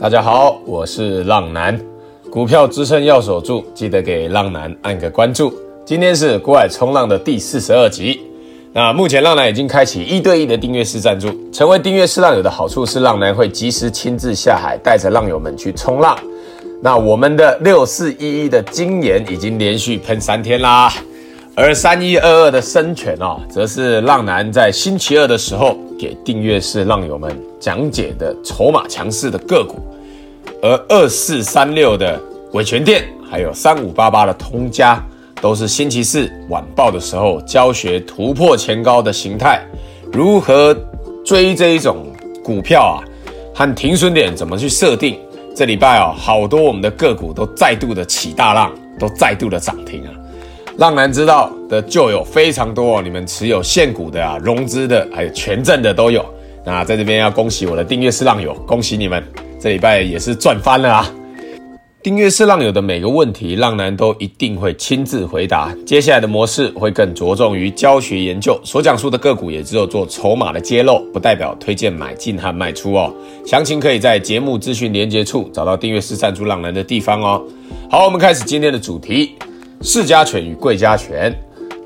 大家好，我是浪男，股票支撑要守住，记得给浪男按个关注。今天是股海冲浪的第四十二集。那目前浪男已经开启一对一的订阅式赞助，成为订阅式浪友的好处是，浪男会及时亲自下海，带着浪友们去冲浪。那我们的六四一一的晶炎已经连续喷三天啦，而三一二二的深全哦，则是浪男在星期二的时候给订阅式浪友们讲解的筹码强势的个股，而二四三六的伟诠电还有三五八八的通家。都是星期四晚报的时候教学突破前高的形态，如何追这一种股票啊，和停损点怎么去设定？这礼拜啊，好多我们的个股都再度的起大浪，都再度的涨停啊。浪男知道的就有非常多，你们持有现股的啊，融资的，还有权证的都有。那在这边要恭喜我的订阅式浪友，恭喜你们，这礼拜也是赚翻了啊。订阅式浪友的每个问题，浪男都一定会亲自回答。接下来的模式会更着重于教学研究，所讲述的个股也只有做筹码的揭露，不代表推荐买进和卖出哦。详情可以在节目资讯连接处找到订阅式赞助浪男的地方哦。好，我们开始今天的主题：市加权与贵加权。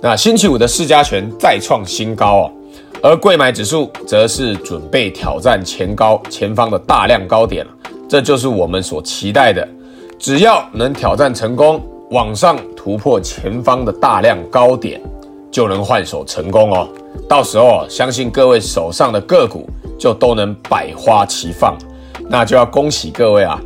那星期五的市加权再创新高哦，而贵买指数则是准备挑战前高前方的大量高点，这就是我们所期待的。只要能挑战成功，往上突破前方的大量高点，就能换手成功哦。到时候，相信各位手上的个股就都能百花齐放，那就要恭喜各位啊！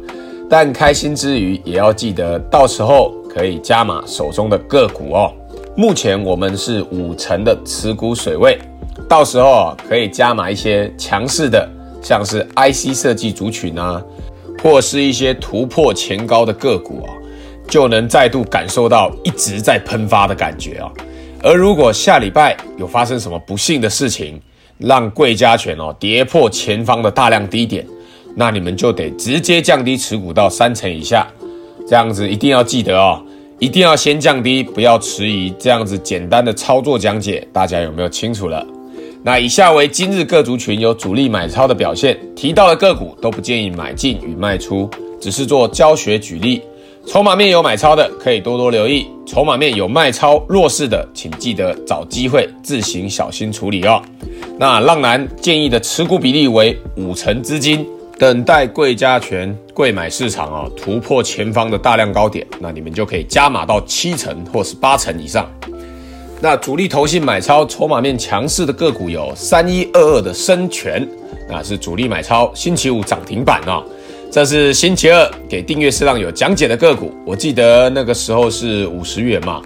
但开心之余，也要记得到时候可以加码手中的个股哦。目前我们是五成的持股水位，到时候可以加码一些强势的，像是 IC 设计族群啊。或是一些突破前高的个股啊，就能再度感受到一直在喷发的感觉啊。而如果下礼拜有发生什么不幸的事情，让贵加权哦跌破前方的大量低点，那你们就得直接降低持股到三成以下。这样子一定要记得哦，一定要先降低，不要迟疑。这样子简单的操作讲解，大家有没有清楚了？那以下为今日各族群有主力买超的表现，提到的个股都不建议买进与卖出，只是做教学举例。筹码面有买超的可以多多留意，筹码面有卖超弱势的，请记得找机会自行小心处理哦。那浪男建议的持股比例为五成资金，等待贵加权贵买市场哦突破前方的大量高点，那你们就可以加码到七成或是八成以上。那主力投信买超筹码面强势的个股有三一二二的深全，那是主力买超，星期五涨停板啊、这是星期二给订阅式浪友讲解的个股，我记得那个时候是五十元嘛。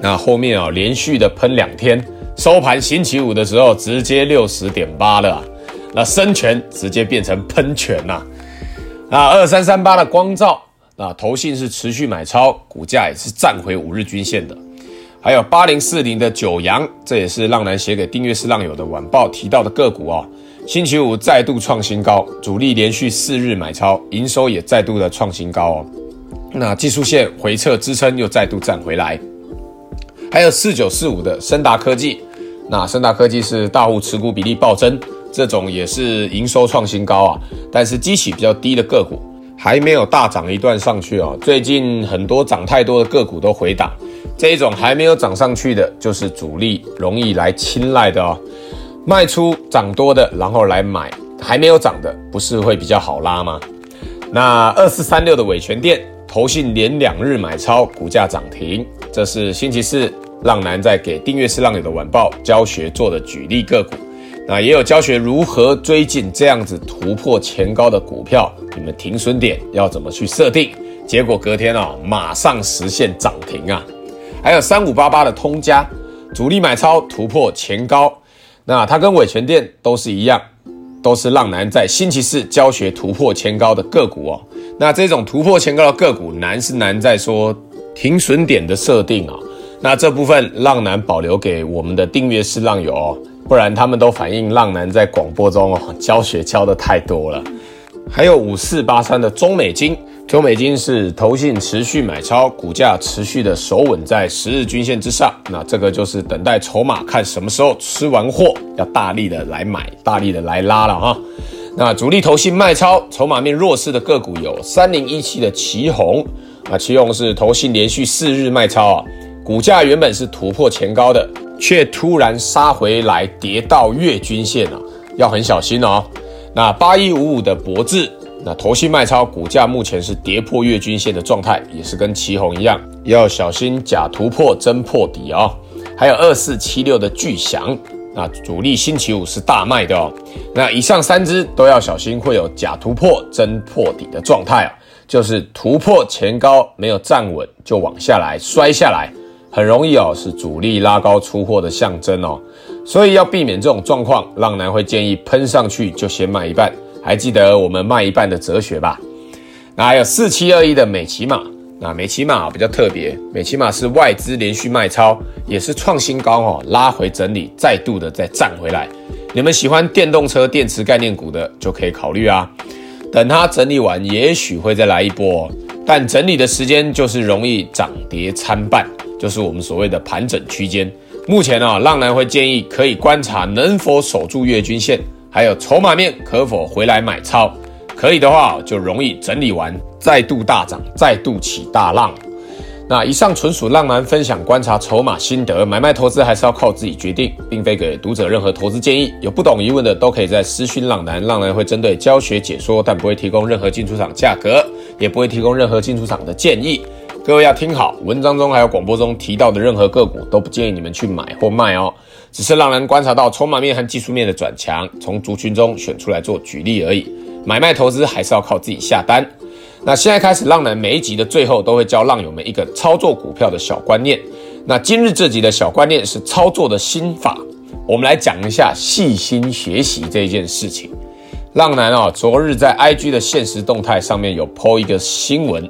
那后面啊、连续的喷两天，收盘星期五的时候直接六十点八了，那深泉直接变成喷泉呐。那二三三八的光照，那投信是持续买超，股价也是站回五日均线的。还有八零四零的九阳，这也是浪男写给订阅式浪友的晚报提到的个股哦。星期五再度创新高，主力连续四日买超，营收也再度的创新高哦。那技术线回撤支撑又再度站回来。还有四九四五的升达科技，那升达科技是大户持股比例暴增，这种也是营收创新高啊，但是基起比较低的个股还没有大涨一段上去哦。最近很多涨太多的个股都回档。这一种还没有涨上去的，就是主力容易来青睐的哦。卖出涨多的，然后来买还没有涨的，不是会比较好拉吗？那二四三六的伟诠电，投信连两日买超，股价涨停。这是星期四浪男在给订阅式浪友的晚报教学做的举例个股。那也有教学如何追进这样子突破前高的股票，你们停损点要怎么去设定？结果隔天啊、哦，马上实现涨停啊！还有三五八八的通家，主力买超突破前高，那它跟伟诠电都是一样，都是浪男在星期四教学突破前高的个股哦。那这种突破前高的个股，难是难在说停损点的设定啊、那这部分浪男保留给我们的订阅式浪友哦，不然他们都反映浪男在广播中哦教学教的太多了。还有五四八三的中美金。中美金是投信持续买超，股价持续的守稳在十日均线之上。那这个就是等待筹码，看什么时候吃完货，要大力的来买，大力的来拉了哈。那主力投信卖超，筹码面弱势的个股有三零一七的奇鋐啊，奇鋐是投信连续四日卖超啊，股价原本是突破前高的，却突然杀回来，跌到月均线啊，要很小心哦。那八一五五的博智，那投信卖超，股价目前是跌破月均线的状态，也是跟旗红一样，要小心假突破真破底哦。还有二四七六的巨翔。那主力星期五是大卖的哦，那以上三只都要小心会有假突破真破底的状态啊，就是突破前高没有站稳就往下来摔下来，很容易哦是主力拉高出货的象征哦，所以要避免这种状况，浪男会建议喷上去就先卖一半，还记得我们卖一半的哲学吧？那还有四七二一的美琪玛。那美琪玛比较特别，美琪玛是外资连续卖超，也是创新高哦，拉回整理，再度的再站回来。你们喜欢电动车电池概念股的，就可以考虑啊。等它整理完，也许会再来一波，但整理的时间就是容易涨跌参半，就是我们所谓的盘整区间。目前啊，浪男会建议可以观察能否守住月均线，还有筹码面可否回来买超。可以的话，就容易整理完，再度大涨，再度起大浪。那以上纯属浪男分享观察筹码心得，买卖投资还是要靠自己决定，并非给读者任何投资建议。有不懂疑问的都可以在私讯浪男，浪男会针对教学解说，但不会提供任何进出场价格，也不会提供任何进出场的建议。各位要听好，文章中还有广播中提到的任何个股都不建议你们去买或卖哦，只是浪男观察到筹码面和技术面的转强，从族群中选出来做举例而已。买卖投资还是要靠自己下单。那现在开始，浪男每一集的最后都会教浪友们一个操作股票的小观念。那今日这集的小观念是操作的心法，我们来讲一下细心学习这件事情。浪男啊，昨日在 IG 的限时动态上面有 po 一个新闻，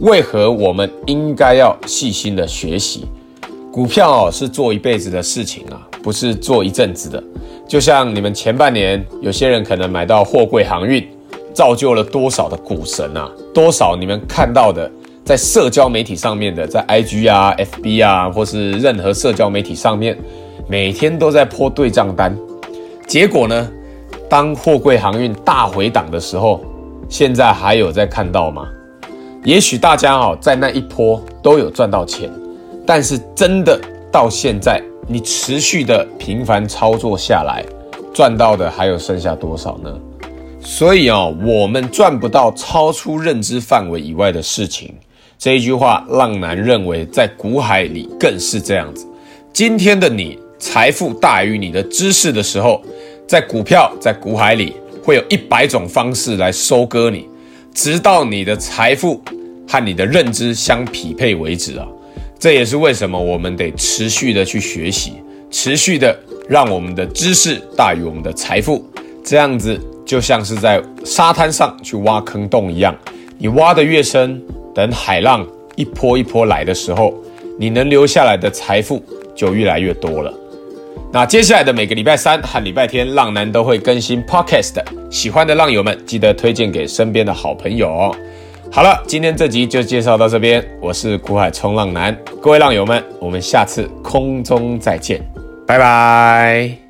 为何我们应该要细心的学习？股票哦，是做一辈子的事情啊，不是做一阵子的。就像你们前半年，有些人可能买到货柜航运，造就了多少的股神啊？多少你们看到的，在社交媒体上面的，在 IG 啊、FB 啊，或是任何社交媒体上面，每天都在破对账单。结果呢，当货柜航运大回档的时候，现在还有在看到吗？也许大家哦，在那一波都有赚到钱，但是真的到现在。你持续的频繁操作下来，赚到的还有剩下多少呢？所以哦，我们赚不到超出认知范围以外的事情。这一句话，浪男认为在股海里更是这样子。今天的你，财富大于你的知识的时候，在股票，在股海里，会有一百种方式来收割你，直到你的财富和你的认知相匹配为止啊。这也是为什么我们得持续的去学习，持续的让我们的知识大于我们的财富，这样子就像是在沙滩上去挖坑洞一样，你挖得越深，等海浪一波一波来的时候，你能留下来的财富就越来越多了。那接下来的每个礼拜三和礼拜天，浪男都会更新 Podcast，喜欢的浪友们记得推荐给身边的好朋友。好了，今天这集就介绍到这边。我是苦海冲浪男，各位浪友们，我们下次空中再见，拜拜。